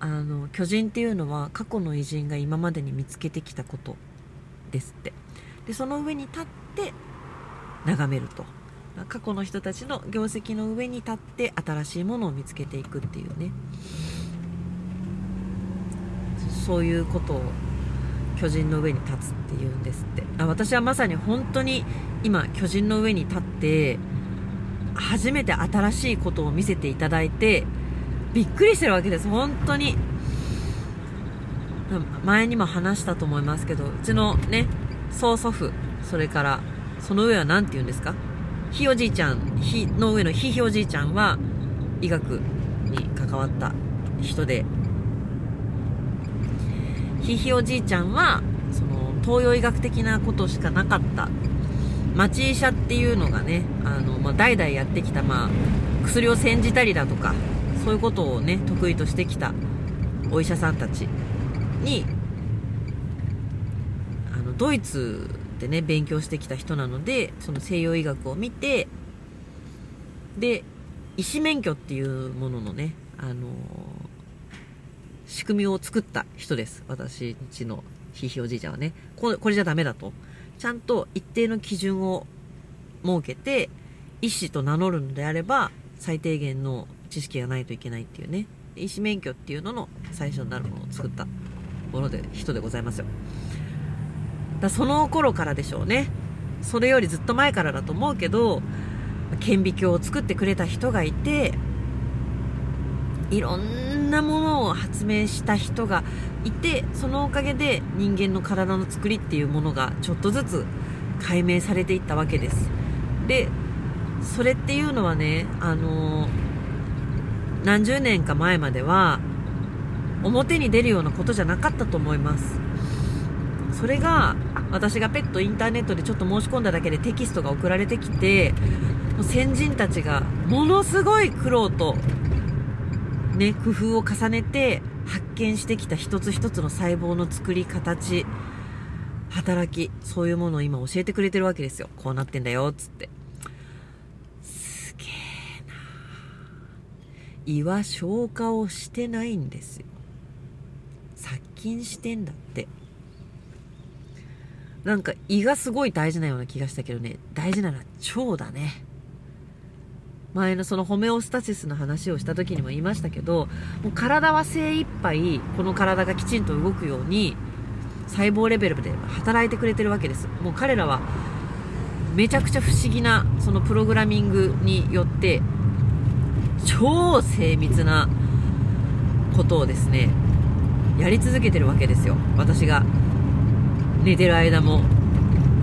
あの巨人っていうのは過去の偉人が今までに見つけてきたことですって。でその上に立って眺めると。過去の人たちの業績の上に立って新しいものを見つけていくっていうね。そういうことを巨人の上に立つっていうんですって。あ私はまさに本当に今巨人の上に立って初めて新しいことを見せていただいてびっくりしてるわけです本当に。前にも話したと思いますけどうちのね曽祖父それからその上は何て言うんですか？ひいおじいちゃんひの上のひひおじいちゃんは医学に関わった人で。ひひおじいちゃんはその東洋医学的なことしかなかった。町医者っていうのがねあの、まあ、代々やってきた、まあ、薬を煎じたりだとかそういうことをね得意としてきたお医者さんたちにあのドイツでね勉強してきた人なのでその西洋医学を見てで医師免許っていうもののねあの仕組みを作った人です。私んちのひいひいおじいちゃんはね。これこれじゃダメだと。ちゃんと一定の基準を設けて、医師と名乗るのであれば、最低限の知識がないといけないっていうね、医師免許っていうのの最初になるものを作ったもので、人でございますよ。だその頃からでしょうね。それよりずっと前からだと思うけど、顕微鏡を作ってくれた人がいて、いろんなものを発明した人がいてそのおかげで人間の体の作りっていうものがちょっとずつ解明されていったわけですでそれっていうのはねあの何十年か前までは表に出るようなことじゃなかったと思います。それが私がペットインターネットでちょっと申し込んだだけでテキストが送られてきて先人たちがものすごい苦労とね、工夫を重ねて発見してきた一つ一つの細胞の作り形働きそういうものを今教えてくれてるわけですよ。こうなってんだよっつってすげえな胃は消化をしてないんですよ。殺菌してんだって。なんか胃がすごい大事なような気がしたけどね。大事なのは腸だね。前のそのホメオスタシスの話をした時にも言いましたけどもう体は精一杯この体がきちんと動くように細胞レベルで働いてくれてるわけです。もう彼らはめちゃくちゃ不思議なそのプログラミングによって超精密なことをですねやり続けてるわけですよ。私が寝てる間も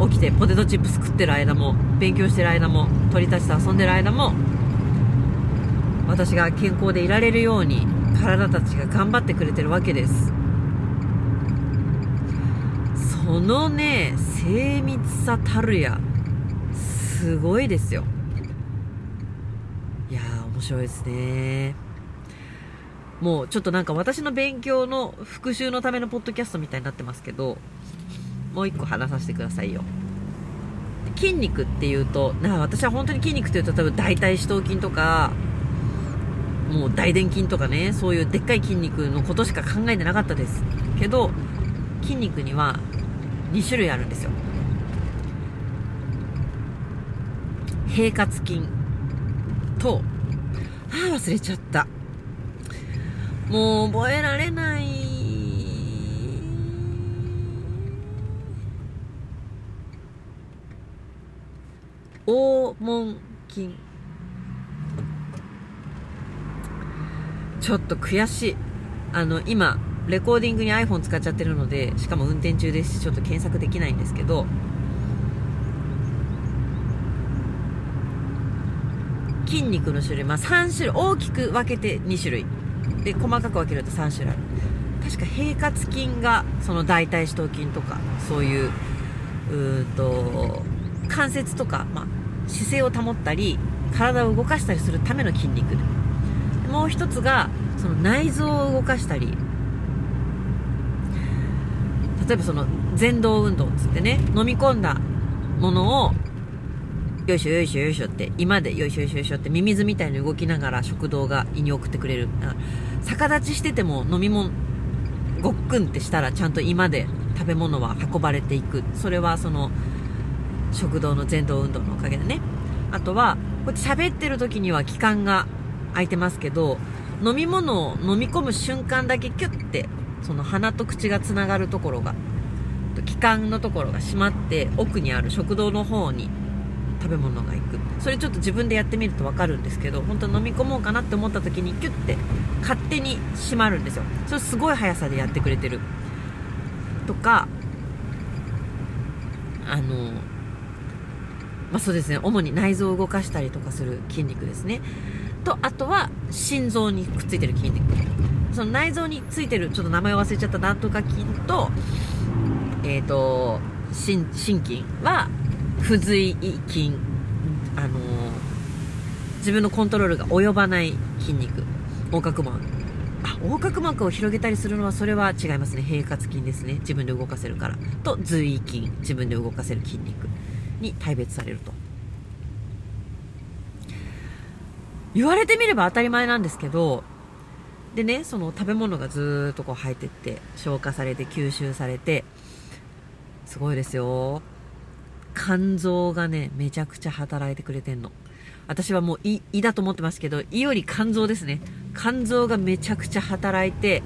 起きてポテトチップス食ってる間も勉強してる間も鳥たちと遊んでる間も私が健康でいられるように体たちが頑張ってくれてるわけです。そのね精密さたるやすごいですよ。面白いですね。もうちょっとなんか私の勉強の復習のためのポッドキャストみたいになってますけどもう一個話させてくださいよ。筋肉っていうとな私は本当に筋肉っていうと多分大腿四頭筋とかもう大臀筋とかねそういうでっかい筋肉のことしか考えてなかったですけど筋肉には2種類あるんですよ。平滑筋とああ忘れちゃった。もう覚えられない。黄門筋ちょっと悔しい。あの、今、レコーディングに iPhone 使っちゃってるのでしかも運転中ですしちょっと検索できないんですけど筋肉の種類、まあ、3種類大きく分けて2種類で細かく分けると3種類ある確か平滑筋がその大腿四頭筋とかそういううと関節とか、まあ、姿勢を保ったり体を動かしたりするための筋肉もう一つがその内臓を動かしたり例えばその前動運動っつってね飲み込んだものをよいしょよいしょよいしょって今でよいしょよいしょよいしょってミミズみたいに動きながら食道が胃に送ってくれる。逆立ちしてても飲み物ごっくんってしたらちゃんと今で食べ物は運ばれていく。それはその食道の前動運動のおかげでね。あとはこうやって喋ってる時には気管が開いてますけど飲み物を飲み込む瞬間だけキュッてその鼻と口がつながるところが気管のところが閉まって奥にある食道の方に食べ物が行くそれちょっと自分でやってみると分かるんですけど本当飲み込もうかなって思った時にキュッて勝手に閉まるんですよ。それすごい速さでやってくれてる。とかあのまあそうですね。主に内臓を動かしたりとかする筋肉ですね。とあとは心臓にくっついてる筋肉。その内臓についてるちょっと名前忘れちゃったなんとか筋とえっ、ー、と心筋は不随筋あのー、自分のコントロールが及ばない筋肉。横隔膜。あ横隔膜を広げたりするのはそれは違いますね。平滑筋ですね。自分で動かせるから。と随意筋。自分で動かせる筋肉に大別されると。言われてみれば当たり前なんですけどでねその食べ物がずっとこう入ってって消化されて吸収されてすごいですよ。肝臓がねめちゃくちゃ働いてくれてんの。私はもう胃胃だと思ってますけど胃より肝臓ですね。肝臓がめちゃくちゃ働いて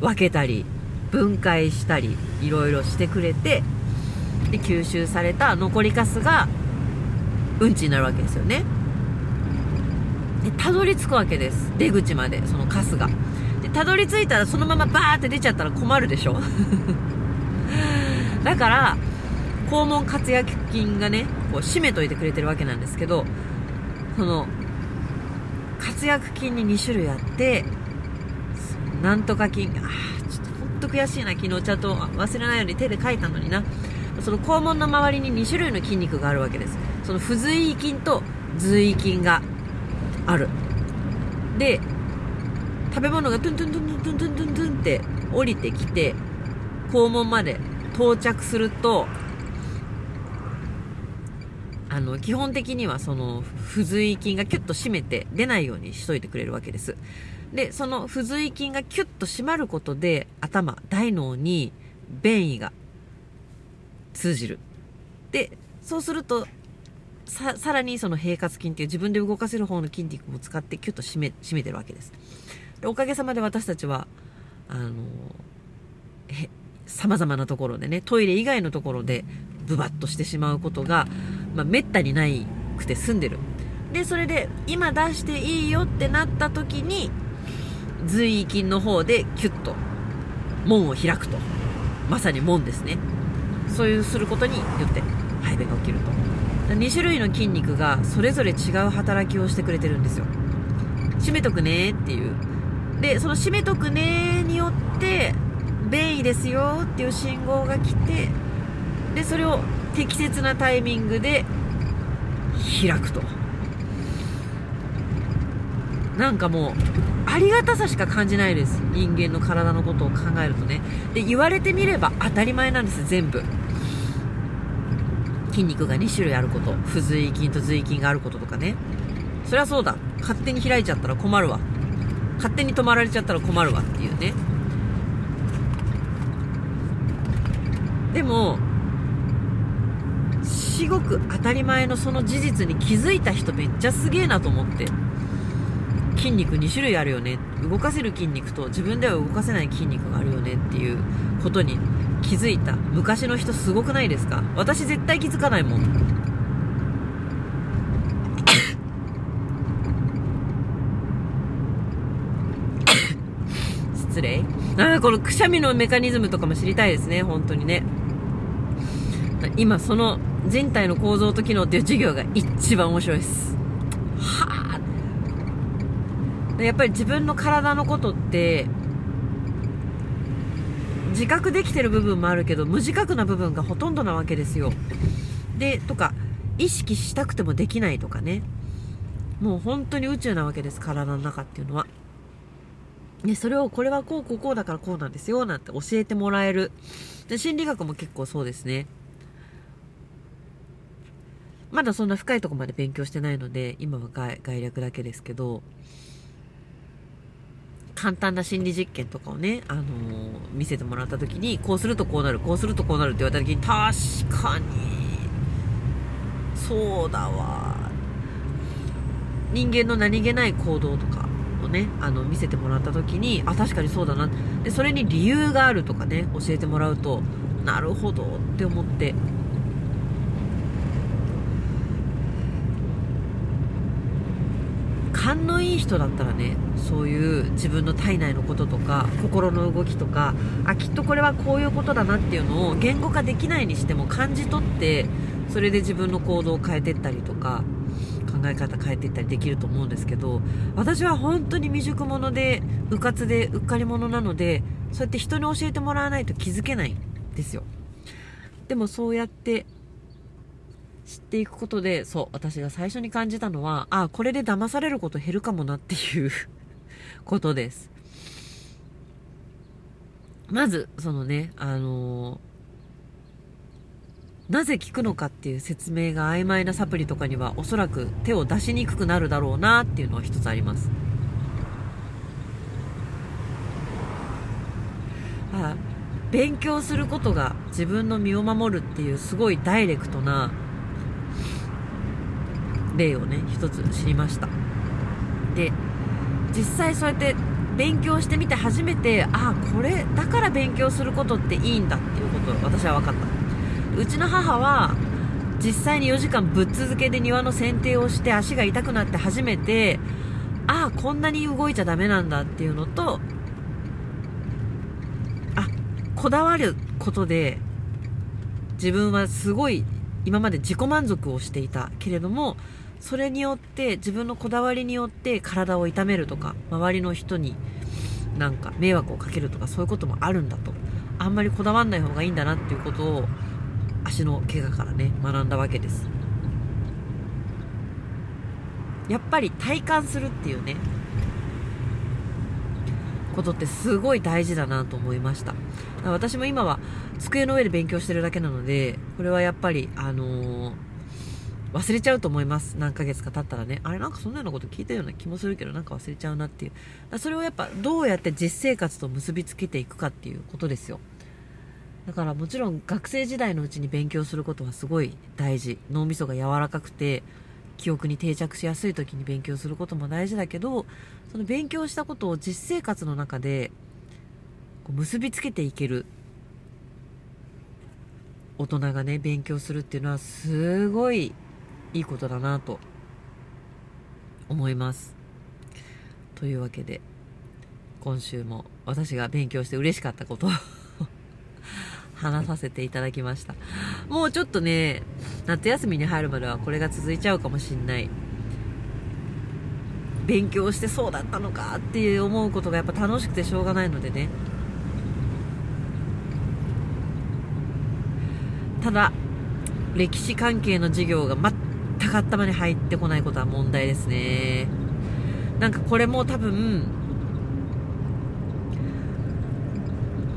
分けたり分解したりいろいろしてくれてで吸収された残りカスがうんちになるわけですよね。でたどり着くわけです。出口までそのカスが。でたどり着いたらそのままバーって出ちゃったら困るでしょ。だから肛門括約筋がねこう締めといてくれてるわけなんですけどその括約筋に2種類あってなんとか筋あちょっとほんと悔しいな昨日ちゃんと忘れないように手で書いたのにな。その肛門の周りに2種類の筋肉があるわけです。その不随意筋と随意筋がある。で食べ物がトゥントゥントゥントゥントゥントゥントゥンって降りてきて肛門まで到着するとあの基本的にはその不随筋がキュッと締めて出ないようにしといてくれるわけです。でその不随筋がキュッと締まることで頭大脳に便意が通じる。でそうするとささらにその平滑筋っていう自分で動かせる方の筋肉も使ってキュッと締め締めてるわけです。でおかげさまで私たちはあのさまざまなところでねトイレ以外のところでブバッとしてしまうことが、まあ、めったにないくて済んでる。でそれで今出していいよってなった時に随意筋の方でキュッと門を開くと。まさに門ですね。そういうすることによって排便が起きると。2種類の筋肉がそれぞれ違う働きをしてくれてるんですよ。締めとくねっていう。でその締めとくねによって便意ですよっていう信号が来てでそれを適切なタイミングで開くと。なんかもうありがたさしか感じないです。人間の体のことを考えるとね。で言われてみれば当たり前なんです全部。筋肉が2種類あること。不随筋と随筋があることとかね。そりゃそうだ。勝手に開いちゃったら困るわ。勝手に止まられちゃったら困るわっていうね。でも至極当たり前のその事実に気づいた人めっちゃすげえなと思って。筋肉2種類あるよね。動かせる筋肉と自分では動かせない筋肉があるよねっていうことに気づいた。昔の人すごくないですか？私絶対気づかないもん。失礼。あこのくしゃみのメカニズムとかも知りたいですね、本当にね。今、その人体の構造と機能っていう授業が一番面白いです。はあ。やっぱり自分の体のことって、自覚できてる部分もあるけど、無自覚な部分がほとんどなわけですよ。で、とか、意識したくてもできないとかね。もう本当に宇宙なわけです、体の中っていうのは。で、それをこれはこうこうこうだからこうなんですよ、なんて教えてもらえる。で、心理学も結構そうですね。まだそんな深いとこまで勉強してないので、今は概略だけですけど、簡単な心理実験とかをね、あのー、見せてもらった時に、こうするとこうなる、こうするとこうなるって言われた時に、確かに、そうだわ。人間の何気ない行動とか、をね、あの、見せてもらった時に、あ、確かにそうだな。で、それに理由があるとかね、教えてもらうと、なるほどって思って、勘のいい人だったらねそういう自分の体内のこととか心の動きとかあきっとこれはこういうことだなっていうのを言語化できないにしても感じ取ってそれで自分の行動を変えていったりとか考え方変えていったりできると思うんですけど私は本当に未熟者でうかつでうっかり者なのでそうやって人に教えてもらわないと気づけないんですよ。でもそうやって知っていくことでそう私が最初に感じたのはあこれで騙されること減るかもなっていう ことですまずそのねあのーなぜ効くのかっていう説明が曖昧なサプリとかにはおそらく手を出しにくくなるだろうなっていうのは一つあります。あ勉強することが自分の身を守るっていうすごいダイレクトな例をね一つ知りました。で実際そうやって勉強してみて初めてああこれだから勉強することっていいんだっていうことを私は分かった。うちの母は実際に4時間ぶっ続けで庭の剪定をして足が痛くなって初めてああこんなに動いちゃダメなんだっていうのとあこだわることで自分はすごい今まで自己満足をしていたけれどもそれによって自分のこだわりによって体を痛めるとか周りの人になんか迷惑をかけるとかそういうこともあるんだと。あんまりこだわんない方がいいんだなっていうことを足の怪我からね学んだわけです。やっぱり体感するっていうねことってすごい大事だなと思いました。私も今は机の上で勉強してるだけなのでこれはやっぱりあのー、忘れちゃうと思います。何ヶ月か経ったらね。あれなんかそんなようなこと聞いたような気もするけどなんか忘れちゃうなっていう。それをやっぱどうやって実生活と結びつけていくかっていうことですよ。だからもちろん学生時代のうちに勉強することはすごい大事。脳みそが柔らかくて記憶に定着しやすい時に勉強することも大事だけどその勉強したことを実生活の中で結びつけていける。大人がね勉強するっていうのはすごいいいことだなと思いますというわけで今週も私が勉強して嬉しかったことを 話させていただきました。もうちょっとね、夏休みに入るまではこれが続いちゃうかもしんない。勉強してそうだったのかって思うことがやっぱ楽しくてしょうがないのでね。ただ、歴史関係の授業が全く頭に入ってこないことは問題ですね。なんかこれも多分、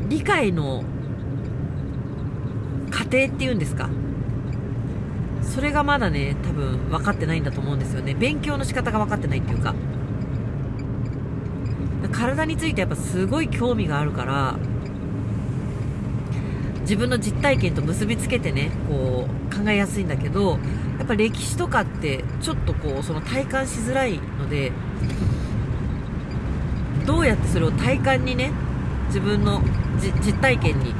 理解の過程っていうんですか。それがまだね多分分かってないんだと思うんですよね。勉強の仕方が分かってないっていうか。体についてやっぱすごい興味があるから自分の実体験と結びつけてねこう考えやすいんだけどっぱ歴史とかってちょっとこうその体感しづらいのでどうやってそれを体感にね自分の実体験に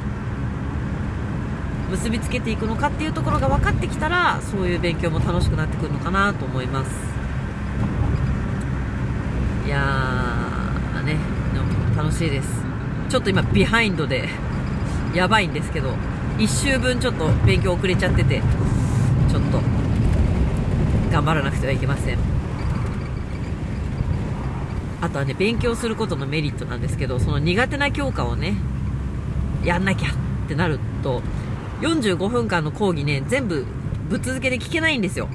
結びつけていくのかっていうところが分かってきたらそういう勉強も楽しくなってくるのかなと思います。いやーねでも楽しいです。ちょっと今ビハインドでやばいんですけど1週分ちょっと勉強遅れちゃっててちょっと頑張らなくてはいけません。あとはね勉強することのメリットなんですけどその苦手な教科をねやんなきゃってなると45分間の講義ね全部ぶっ続けで聞けないんですよ。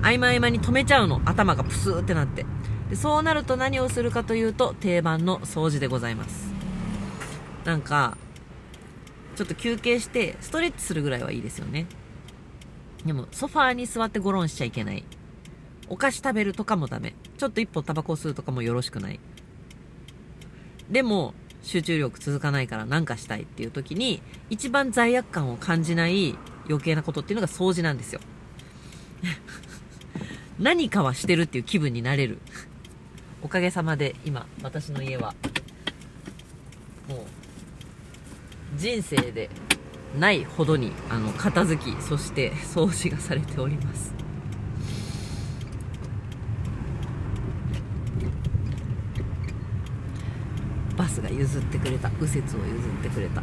合間合間に止めちゃうの。頭がプスーってなって。でそうなると何をするかというと定番の掃除でございます。なんかちょっと休憩してストレッチするぐらいはいいですよね。でもソファーに座ってゴロンしちゃいけない。お菓子食べるとかもダメ。ちょっと一歩タバコ吸うとかもよろしくない。でも集中力続かないから何かしたいっていう時に一番罪悪感を感じない余計なことっていうのが掃除なんですよ。何かはしてるっていう気分になれる。おかげさまで今私の家はもう人生でないほどにあの片付きそして掃除がされております。バスが譲ってくれた右折を譲ってくれた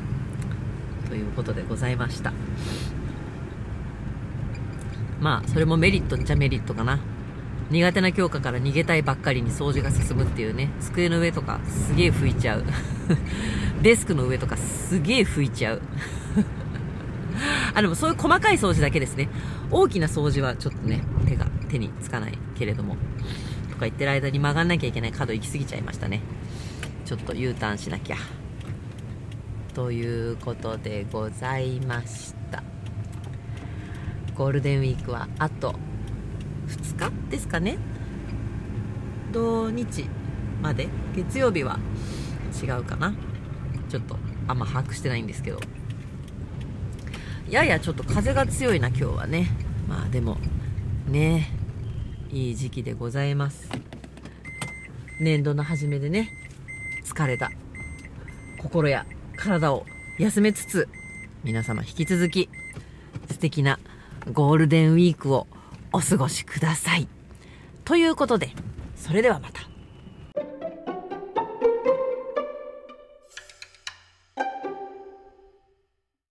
ということでございました。まあそれもメリットっちゃメリットかな。苦手な教科から逃げたいばっかりに掃除が進むっていうね机の上とかすげえ拭いちゃう。デスクの上とかすげえ拭いちゃう。あでもそういう細かい掃除だけですね。大きな掃除はちょっとね手が手につかないけれどもとか言ってる間に曲がんなきゃいけない角行き過ぎちゃいましたね。ちょっと U ターンしなきゃ。ということでございました。ゴールデンウィークはあと2日ですかね。土日まで。月曜日は違うかな。ちょっとあんま把握してないんですけど。ややちょっと風が強いな今日はねまあでもねいい時期でございます年度の初めでね疲れた心や体を休めつつ皆様引き続き素敵なゴールデンウィークをお過ごしください。ということで、それではまた。